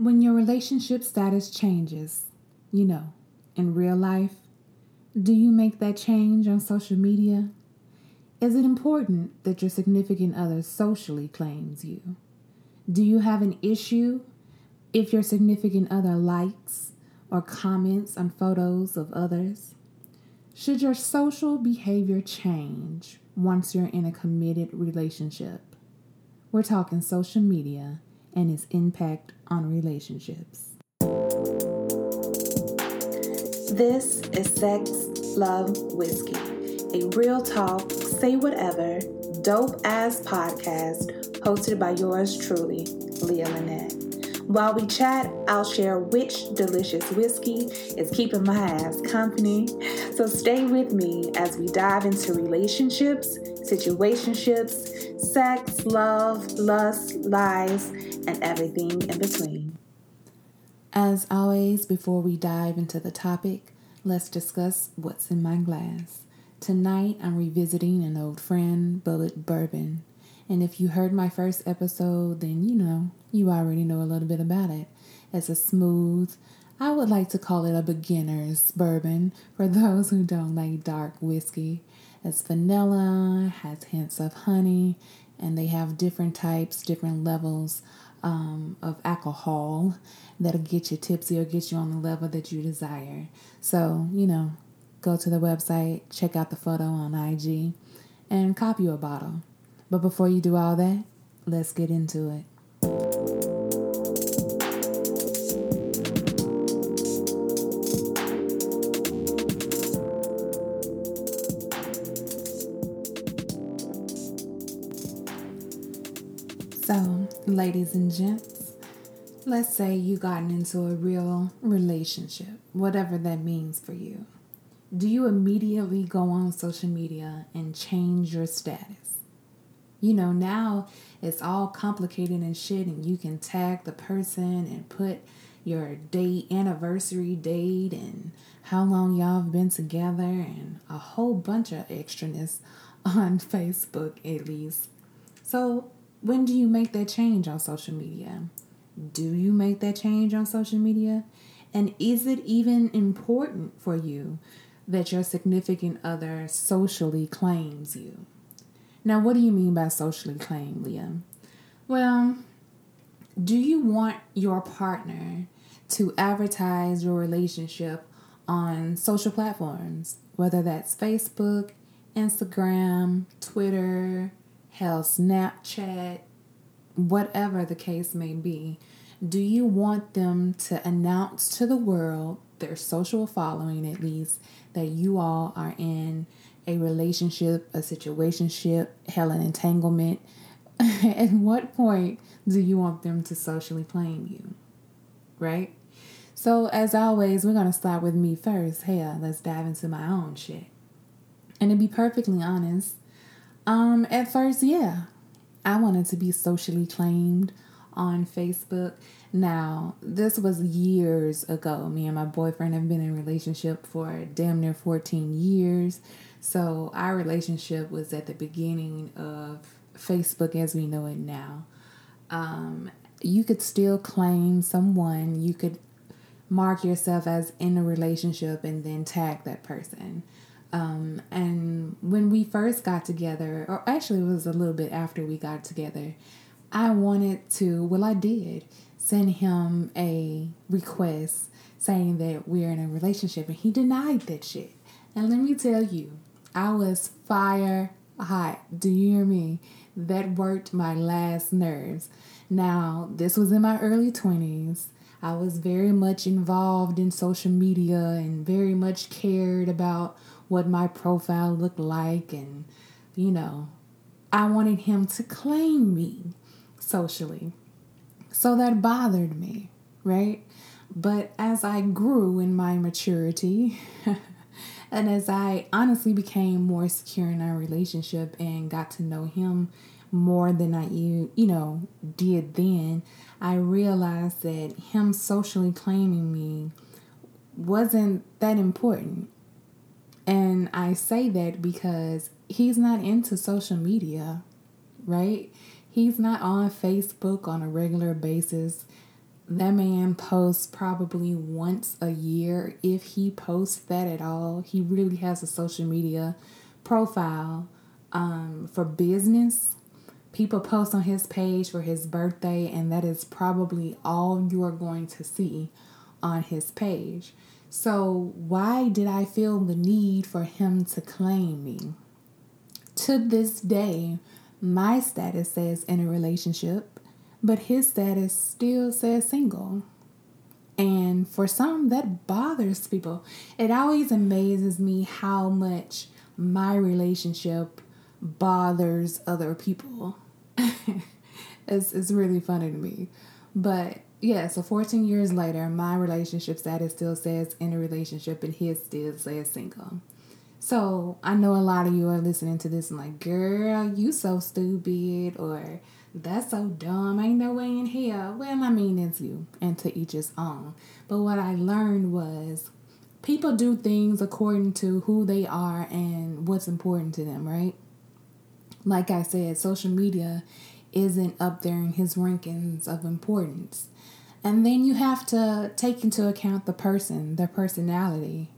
When your relationship status changes, you know, in real life, do you make that change on social media? Is it important that your significant other socially claims you? Do you have an issue if your significant other likes or comments on photos of others? Should your social behavior change once you're in a committed relationship? We're talking social media and its impact on relationships. This is Sex, Love, Whiskey, a real talk, say whatever, dope ass podcast hosted by yours truly, Leah Lynette. While we chat, I'll share which delicious whiskey is keeping my ass company. So stay with me as we dive into relationships, situationships, sex, love, lust, lies, and everything in between. As always, before we dive into the topic, let's discuss what's in my glass. Tonight, I'm revisiting an old friend, Bulleit Bourbon. And if you heard my first episode, then you know, you already know a little bit about it. It's a smooth, I would like to call it a beginner's bourbon for those who don't like dark whiskey. It's vanilla, has hints of honey, and they have different types, different levels um, of alcohol that'll get you tipsy or get you on the level that you desire. So, you know, go to the website, check out the photo on IG, and copy a bottle. But before you do all that, let's get into it. Ladies and gents, let's say you gotten into a real relationship, whatever that means for you. Do you immediately go on social media and change your status? You know, now it's all complicated and shit, and you can tag the person and put your date, anniversary date, and how long y'all have been together, and a whole bunch of extraness on Facebook, at least. So, when do you make that change on social media? Do you make that change on social media? And is it even important for you that your significant other socially claims you? Now, what do you mean by socially claim, Leah? Well, do you want your partner to advertise your relationship on social platforms, whether that's Facebook, Instagram, Twitter, hell, Snapchat, whatever the case may be, do you want them to announce to the world, their social following at least, that you all are in a relationship, a situationship, hell, an entanglement? At what point do you want them to socially claim you? Right? So, as always, we're going to start with me first. Hell, let's dive into my own shit. And to be perfectly honest, um, at first, yeah, I wanted to be socially claimed on Facebook. Now, this was years ago. Me and my boyfriend have been in relationship for damn near 14 years. So, our relationship was at the beginning of Facebook as we know it now. Um, you could still claim someone, you could mark yourself as in a relationship and then tag that person. Um, and when we first got together, or actually it was a little bit after we got together, I wanted to, well, I did send him a request saying that we're in a relationship, and he denied that shit. And let me tell you, I was fire hot. Do you hear me? That worked my last nerves. Now, this was in my early 20s. I was very much involved in social media and very much cared about what my profile looked like and you know i wanted him to claim me socially. So that bothered me right? But as i grew in my maturity and as i honestly became more secure in our relationship and got to know him more than i you you know did then i realized that him socially claiming me wasn't that important and I say that because he's not into social media, right? He's not on Facebook on a regular basis. that man posts probably once a year, if he posts that at all. He really has a social media profile um, for business. People post on his page for his birthday, and that is probably all you are going to see on his page. So, why did I feel the need for him to claim me? To this day, my status says in a relationship, but his status still says single. And for some, that bothers people. It always amazes me how much my relationship bothers other people. it's, it's really funny to me. But yeah, so 14 years later, my relationship status still says in a relationship and his still says single. So I know a lot of you are listening to this and like, girl, you so stupid or that's so dumb. Ain't no way in hell. Well, I mean, it's you and to each his own. But what I learned was people do things according to who they are and what's important to them, right? Like I said, social media isn't up there in his rankings of importance. And then you have to take into account the person, their personality.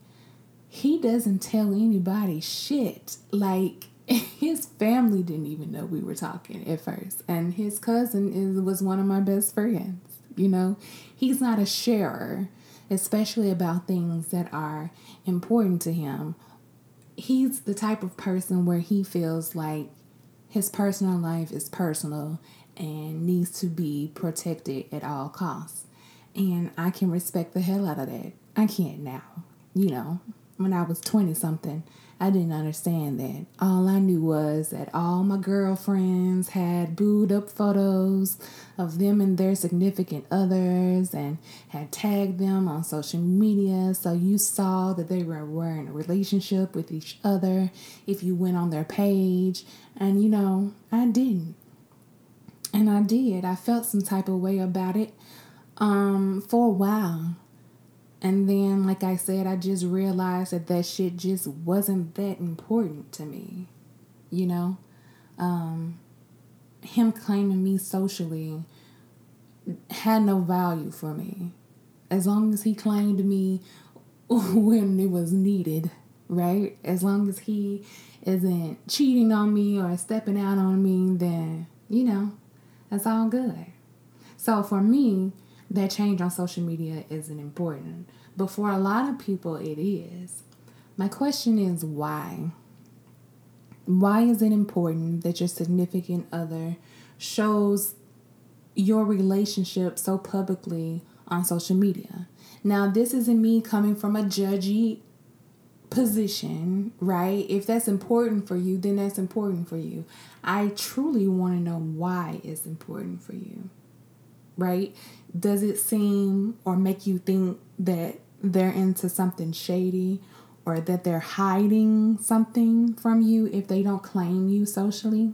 He doesn't tell anybody shit. Like his family didn't even know we were talking at first. And his cousin is was one of my best friends. You know, he's not a sharer, especially about things that are important to him. He's the type of person where he feels like his personal life is personal and needs to be protected at all costs. And I can respect the hell out of that. I can't now. You know, when I was 20 something, I didn't understand that. All I knew was that all my girlfriends had booed up photos of them and their significant others and had tagged them on social media. So you saw that they were, were in a relationship with each other if you went on their page. And you know, I didn't. And I did. I felt some type of way about it um, for a while. And then, like I said, I just realized that that shit just wasn't that important to me. You know? Um, him claiming me socially had no value for me. As long as he claimed me when it was needed, right? As long as he isn't cheating on me or stepping out on me, then, you know, that's all good. So for me, that change on social media isn't important. But for a lot of people, it is. My question is why? Why is it important that your significant other shows your relationship so publicly on social media? Now, this isn't me coming from a judgy position, right? If that's important for you, then that's important for you. I truly want to know why it's important for you, right? Does it seem or make you think that they're into something shady or that they're hiding something from you if they don't claim you socially?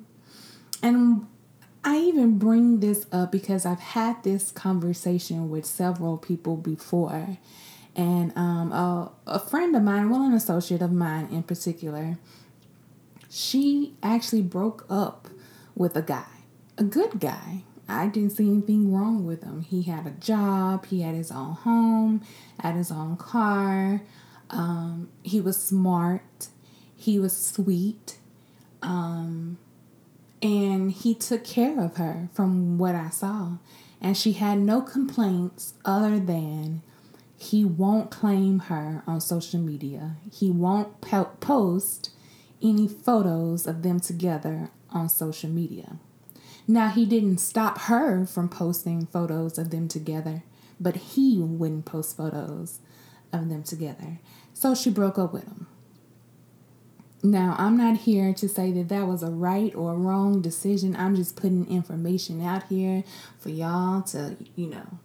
And I even bring this up because I've had this conversation with several people before and um, a, a friend of mine, well, an associate of mine in particular, she actually broke up with a guy, a good guy. I didn't see anything wrong with him. He had a job, he had his own home, had his own car. Um, he was smart, he was sweet, um, and he took care of her from what I saw. And she had no complaints other than he won't claim her on social media. He won't post any photos of them together on social media. Now, he didn't stop her from posting photos of them together, but he wouldn't post photos of them together. So she broke up with him. Now, I'm not here to say that that was a right or wrong decision. I'm just putting information out here for y'all to, you know,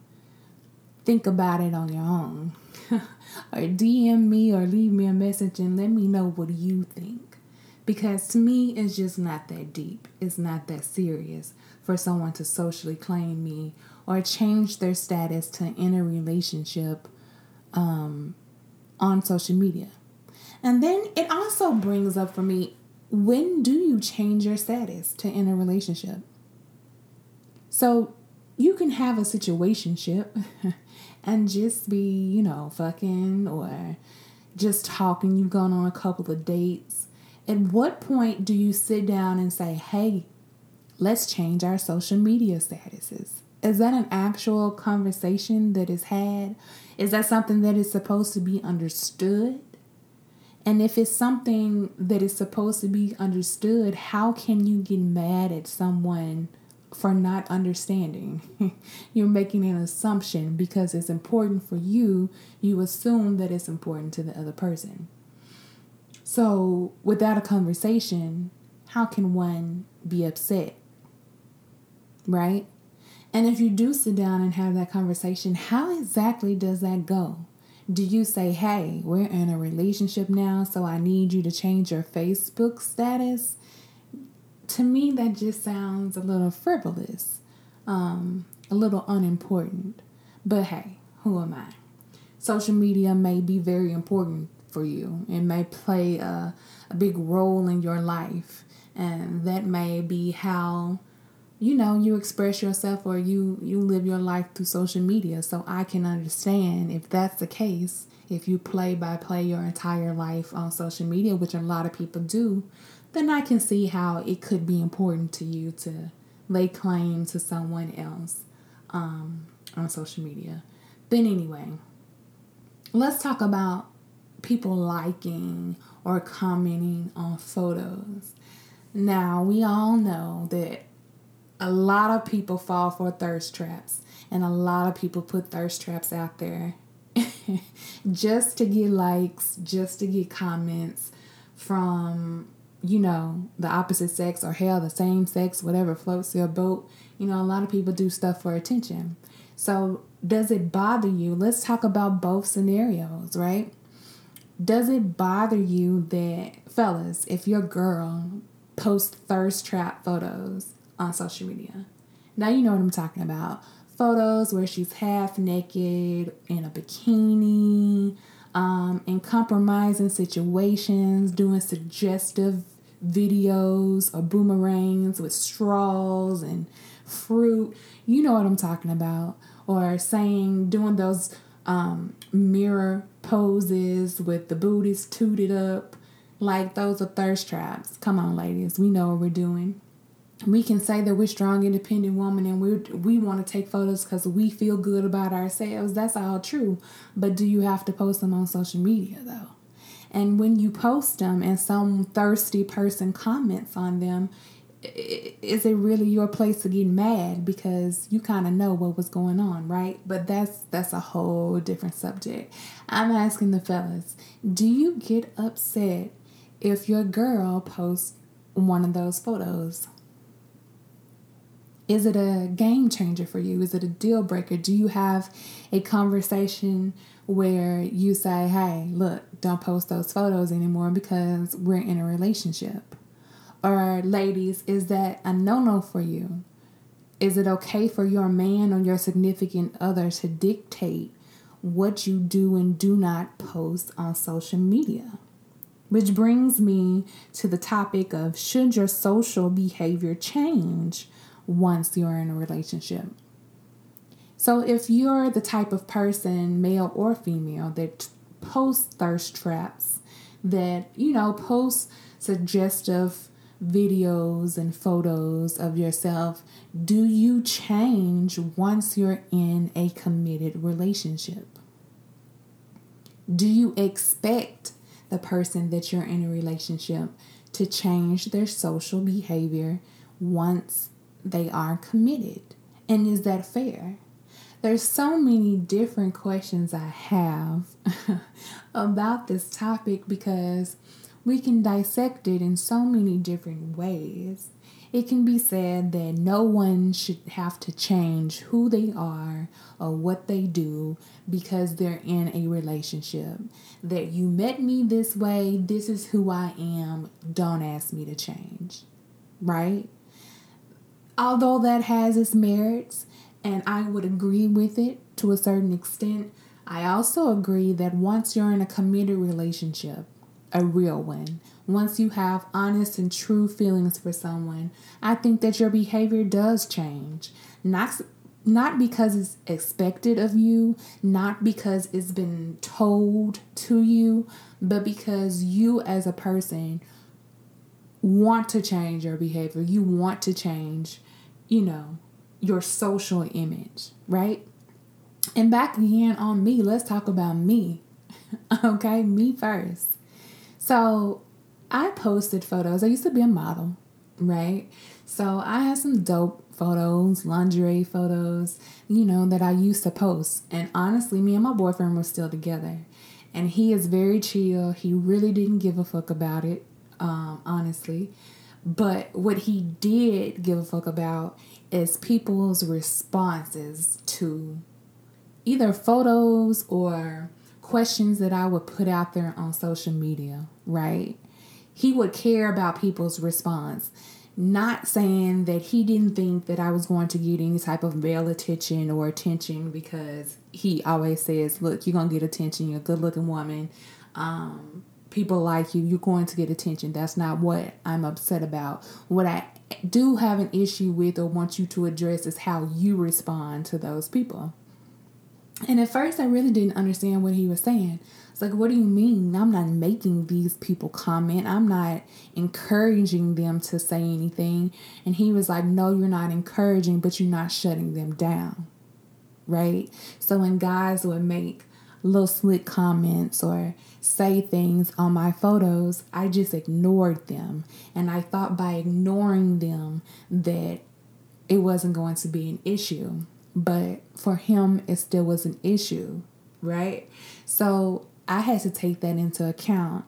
think about it on your own. or DM me or leave me a message and let me know what you think. Because to me, it's just not that deep. It's not that serious for someone to socially claim me or change their status to in a relationship um, on social media. And then it also brings up for me when do you change your status to in a relationship? So you can have a situationship and just be, you know, fucking or just talking. You've gone on a couple of dates. At what point do you sit down and say, hey, let's change our social media statuses? Is that an actual conversation that is had? Is that something that is supposed to be understood? And if it's something that is supposed to be understood, how can you get mad at someone for not understanding? You're making an assumption because it's important for you, you assume that it's important to the other person. So, without a conversation, how can one be upset? Right? And if you do sit down and have that conversation, how exactly does that go? Do you say, hey, we're in a relationship now, so I need you to change your Facebook status? To me, that just sounds a little frivolous, um, a little unimportant. But hey, who am I? Social media may be very important for you, it may play a, a big role in your life, and that may be how you know you express yourself or you you live your life through social media so i can understand if that's the case if you play by play your entire life on social media which a lot of people do then i can see how it could be important to you to lay claim to someone else um, on social media. But anyway let's talk about people liking or commenting on photos. Now we all know that a lot of people fall for thirst traps and a lot of people put thirst traps out there just to get likes, just to get comments from, you know, the opposite sex or hell, the same sex, whatever floats your boat. You know, a lot of people do stuff for attention. So, does it bother you? Let's talk about both scenarios, right? Does it bother you that, fellas, if your girl posts thirst trap photos on social media. Now you know what I'm talking about. Photos where she's half naked in a bikini, um, in compromising situations, doing suggestive videos or boomerangs with straws and fruit. You know what I'm talking about. Or saying, doing those um, mirror poses with the booties tooted up. Like those are thirst traps. Come on, ladies. We know what we're doing we can say that we're strong independent women and we we want to take photos because we feel good about ourselves that's all true but do you have to post them on social media though and when you post them and some thirsty person comments on them is it really your place to get mad because you kind of know what was going on right? But that's that's a whole different subject. I'm asking the fellas do you get upset if your girl posts one of those photos is it a game changer for you? Is it a deal breaker? Do you have a conversation where you say, hey, look, don't post those photos anymore because we're in a relationship? Or, ladies, is that a no no for you? Is it okay for your man or your significant other to dictate what you do and do not post on social media? Which brings me to the topic of should your social behavior change once you're in a relationship. So, if you're the type of person, male or female, that posts thirst traps, that, you know, posts suggestive videos and photos of yourself, do you change once you're in a committed relationship? Do you expect the person that you're in a relationship to change their social behavior once they are committed. And is that fair? There's so many different questions I have about this topic because we can dissect it in so many different ways. It can be said that no one should have to change who they are or what they do because they're in a relationship. That you met me this way, this is who I am, don't ask me to change. Right? Although that has its merits, and I would agree with it to a certain extent, I also agree that once you're in a committed relationship, a real one, once you have honest and true feelings for someone, I think that your behavior does change. Not not because it's expected of you, not because it's been told to you, but because you as a person want to change your behavior. You want to change, you know, your social image, right? And back again on me, let's talk about me. okay, me first. So I posted photos. I used to be a model, right? So I had some dope photos, lingerie photos, you know, that I used to post. And honestly, me and my boyfriend were still together. And he is very chill. He really didn't give a fuck about it, um, honestly. But what he did give a fuck about is people's responses to either photos or questions that I would put out there on social media, right? He would care about people's response not saying that he didn't think that I was going to get any type of male attention or attention because he always says, Look, you're going to get attention. You're a good looking woman. Um, people like you. You're going to get attention. That's not what I'm upset about. What I do have an issue with or want you to address is how you respond to those people. And at first, I really didn't understand what he was saying. It's like, what do you mean? I'm not making these people comment. I'm not encouraging them to say anything. And he was like, no, you're not encouraging, but you're not shutting them down. Right? So when guys would make little slick comments or say things on my photos, I just ignored them. And I thought by ignoring them that it wasn't going to be an issue. But for him, it still was an issue, right? So I had to take that into account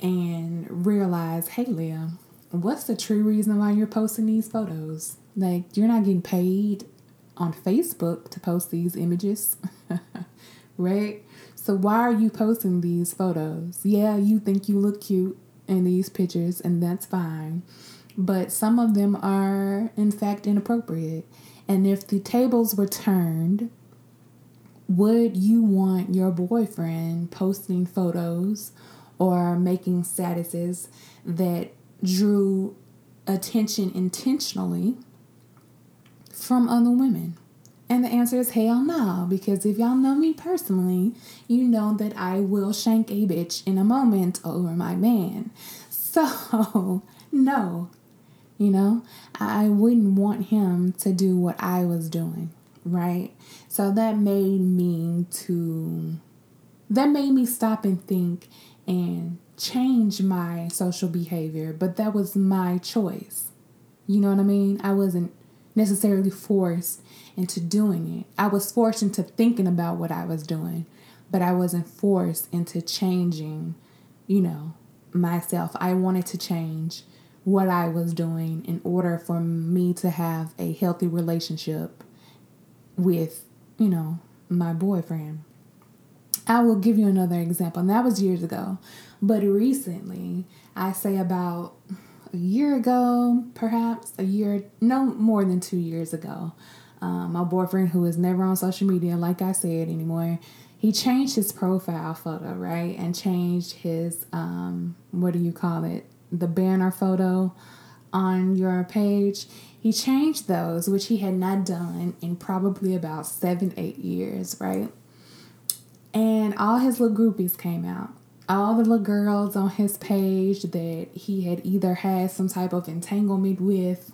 and realize, hey, Leah, what's the true reason why you're posting these photos? Like, you're not getting paid on Facebook to post these images, right? So, why are you posting these photos? Yeah, you think you look cute in these pictures, and that's fine. But some of them are, in fact, inappropriate. And if the tables were turned would you want your boyfriend posting photos or making statuses that drew attention intentionally from other women? And the answer is hell no, because if y'all know me personally, you know that I will shank a bitch in a moment over my man. So, no, you know, I wouldn't want him to do what I was doing right? So that made me to that made me stop and think and change my social behavior, but that was my choice. You know what I mean? I wasn't necessarily forced into doing it. I was forced into thinking about what I was doing, but I wasn't forced into changing, you know, myself. I wanted to change what I was doing in order for me to have a healthy relationship with, you know, my boyfriend. I will give you another example, and that was years ago. But recently, I say about a year ago, perhaps a year, no more than two years ago, um, my boyfriend, who is never on social media, like I said anymore, he changed his profile photo, right? And changed his, um, what do you call it? The banner photo on your page. He changed those, which he had not done in probably about seven, eight years, right? And all his little groupies came out. All the little girls on his page that he had either had some type of entanglement with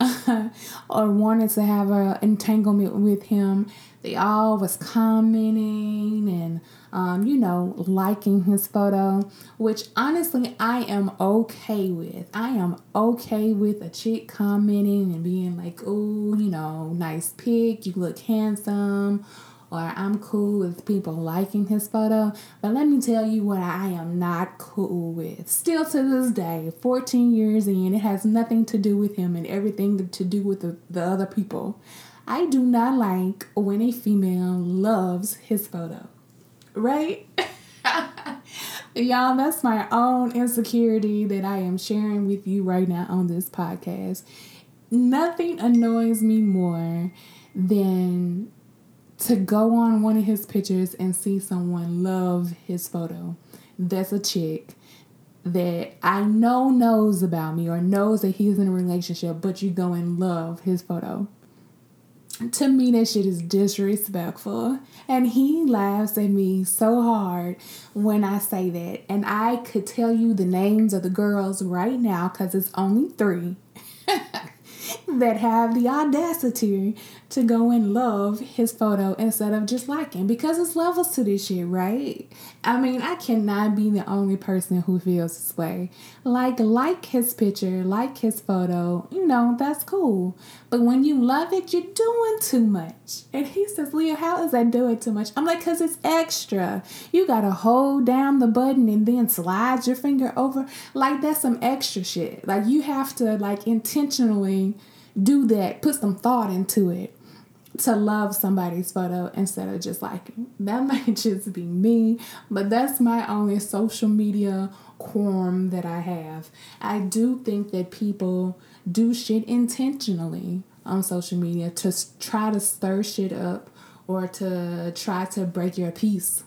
or wanted to have an entanglement with him. They all was commenting and um, you know liking his photo which honestly i am okay with. I am okay with a chick commenting and being like oh you know nice pic. You look handsome or I'm cool with people liking his photo. But let me tell you what I am not cool with. Still to this day, 14 years in, it has nothing to do with him and everything to do with the, the other people. I do not like when a female loves his photo. Right? Y'all, that's my own insecurity that I am sharing with you right now on this podcast. Nothing annoys me more than to go on one of his pictures and see someone love his photo. That's a chick that I know knows about me or knows that he's in a relationship, but you go and love his photo. to me that shit is disrespectful and he laughs at me so hard when i say that and i could tell you the names of the girls right now because it's only three that have the audacity to go and love his photo instead of just liking because it's levels to this shit, right? I mean, I cannot be the only person who feels this way. Like, like his picture, like his photo, you know, that's cool. But when you love it, you're doing too much. And he says, Leah, how is that doing too much? I'm like, because it's extra. You got to hold down the button and then slide your finger over. Like, that's some extra shit. Like, you have to, like, intentionally do that, put some thought into it to love somebody's photo instead of just liking. That might just be me, but that's my only social media quorum that I have. I do think that people do shit intentionally on social media to try to stir shit up or to try to break your peace,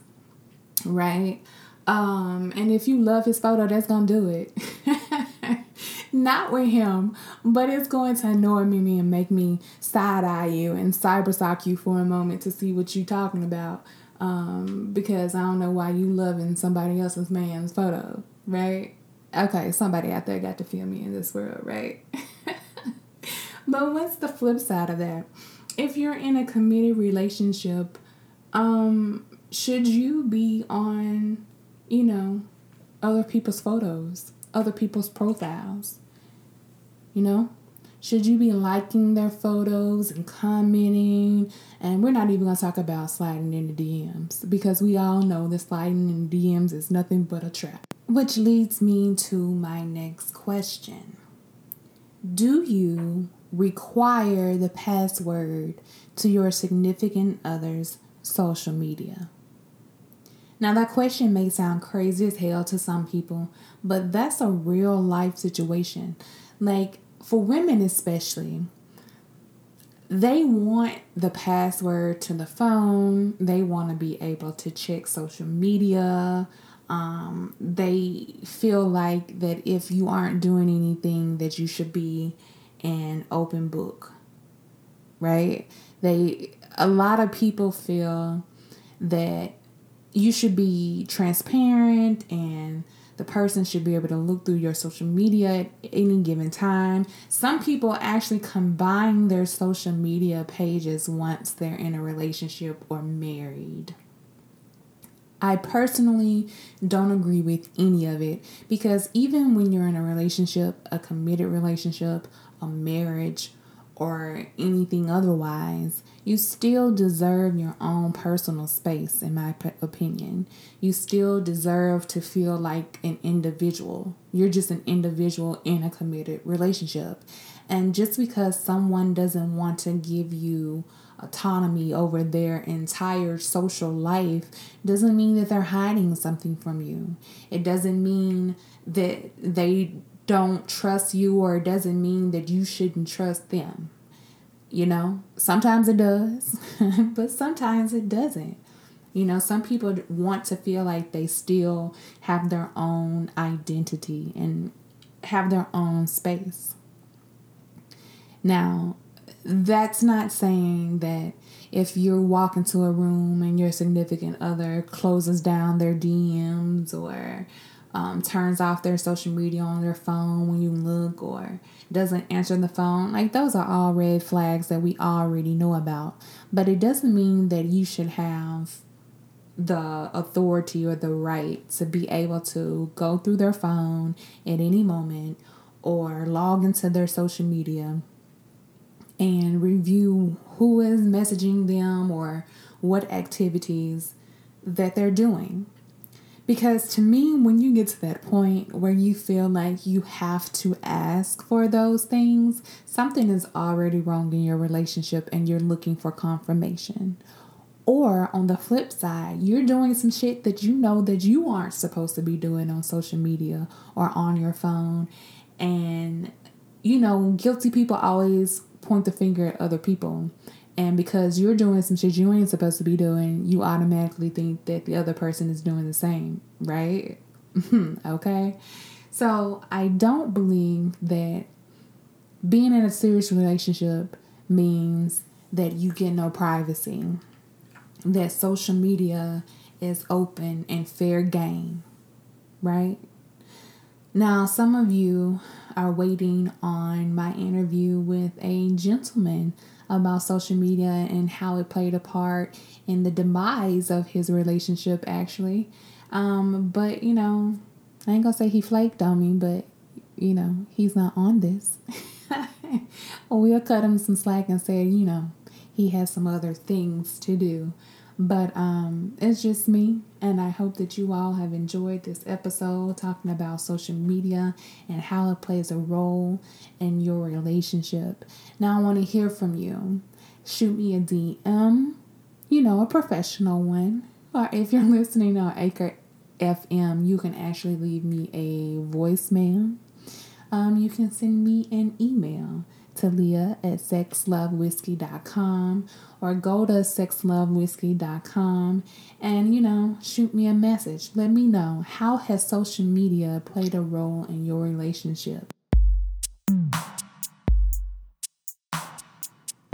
right? Um, and if you love his photo, that's gonna do it. not with him, but it's going to annoy me and make me side eye you and cybersock you for a moment to see what you're talking about. Um, because I don't know why you loving somebody else's man's photo, right? Okay, somebody out there got to feel me in this world, right? but what's the flip side of that? If you're in a committed relationship, um, should you be on, you know, other people's photos, other people's profiles? You know? Should you be liking their photos and commenting? And we're not even to talk about sliding in the DMs because we all know that sliding in DMs is nothing but a trap. Which leads me to my next question Do you require the password to your significant other's social media? Now, that question may sound crazy as hell to some people, but that's a real life situation. Like, for women especially, they want the password to the phone. They want to be able to check social media. Um, they feel like that if you aren't doing anything, that you should be an open book, right? They a lot of people feel that you should be transparent and the person should be able to look through your social media at any given time. Some people actually combine their social media pages once they're in a relationship or married. I personally don't agree with any of it because even when you're in a relationship, a committed relationship, a marriage, or anything otherwise, you still deserve your own personal space, in my opinion. You still deserve to feel like an individual. You're just an individual in a committed relationship. And just because someone doesn't want to give you autonomy over their entire social life doesn't mean that they're hiding something from you. It doesn't mean that they don't trust you or it doesn't mean that you shouldn't trust them. You know, sometimes it does, but sometimes it doesn't. You know, some people want to feel like they still have their own identity and have their own space. Now, that's not saying that if you walk into a room and your significant other closes down their DMs or um, turns off their social media on their phone when you look or doesn't answer the phone. Like, those are all red flags that we already know about. But it doesn't mean that you should have the authority or the right to be able to go through their phone at any moment or log into their social media and review who is messaging them or what activities that they're doing. Because to me, when you get to that point where you feel like you have to ask for those things, something is already wrong in your relationship and you're looking for confirmation. Or on the flip side, you're doing some shit that you know that you aren't supposed to be doing on social media or on your phone. And, you know, guilty people always point the finger at other people. And because you're doing some shit you ain't supposed to be doing, you automatically think that the other person is doing the same, right? okay? So I don't believe that being in a serious relationship means that you get no privacy, that social media is open and fair game, right? Now, some of you are waiting on my interview with a gentleman about social media and how it played a part in the demise of his relationship, actually. Um, but, you know, I ain't gonna say he flaked on me, but, you know, he's not on this. we'll cut him some slack and say, you know, he has some other things to do. But um, it's just me, and I hope that you all have enjoyed this episode talking about social media and how it plays a role in your relationship. Now, I want to hear from you. Shoot me a DM, you know, a professional one. Or if you're listening on Anchor FM, you can actually leave me a voicemail. Um, you can send me an email to Leah at sexlovewhiskey.com or go to sexlovewhiskey.com and, you know, shoot me a message. Let me know how has social media played a role in your relationship.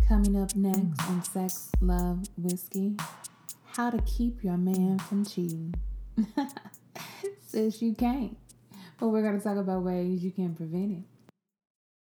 Coming up next on Sex, Love, Whiskey, how to keep your man from cheating. Says you can't. But we're going to talk about ways you can prevent it.